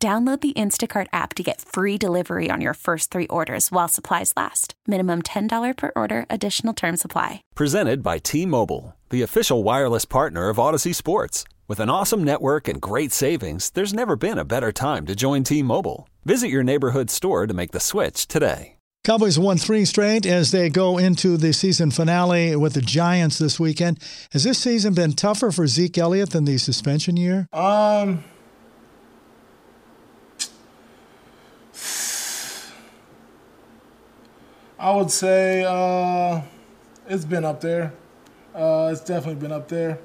Download the Instacart app to get free delivery on your first three orders while supplies last. Minimum $10 per order, additional term supply. Presented by T Mobile, the official wireless partner of Audacy Sports. With an awesome network and great savings, there's never been a better time to join T Mobile. Visit your neighborhood store to make the switch today. Cowboys won three straight as they go into the season finale with the Giants this weekend. Has this season been tougher for Zeke Elliott than the suspension year? Um, I would say uh, it's been up there. Uh, it's definitely been up there.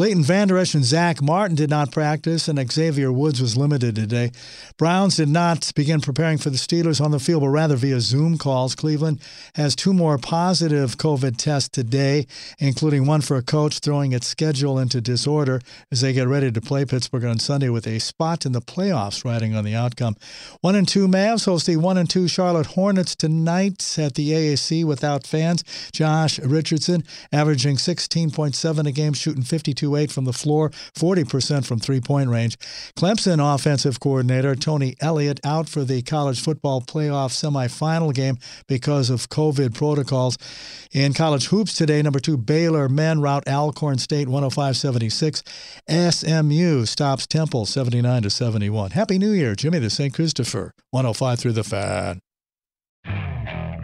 Leighton Vander Esch and Zack Martin did not practice, and Xavier Woods was limited today. Browns did not begin preparing for the Steelers on the field, but rather via Zoom calls. Cleveland has two more positive COVID tests today, including one for a coach throwing its schedule into disorder as they get ready to play Pittsburgh on Sunday with a spot in the playoffs riding on the outcome. One and two Mavs host the one and two Charlotte Hornets tonight at the AAC without fans. Josh Richardson averaging 16.7 a game, shooting 52 8 from the floor, 40% from three point range. Clemson offensive coordinator Tony Elliott out for the college football playoff semifinal game because of COVID protocols. In college hoops today, number two Baylor men rout Alcorn State 105 76. SMU stops Temple 79 to 71. Happy New Year, Jimmy the St. Christopher 105 through the fan.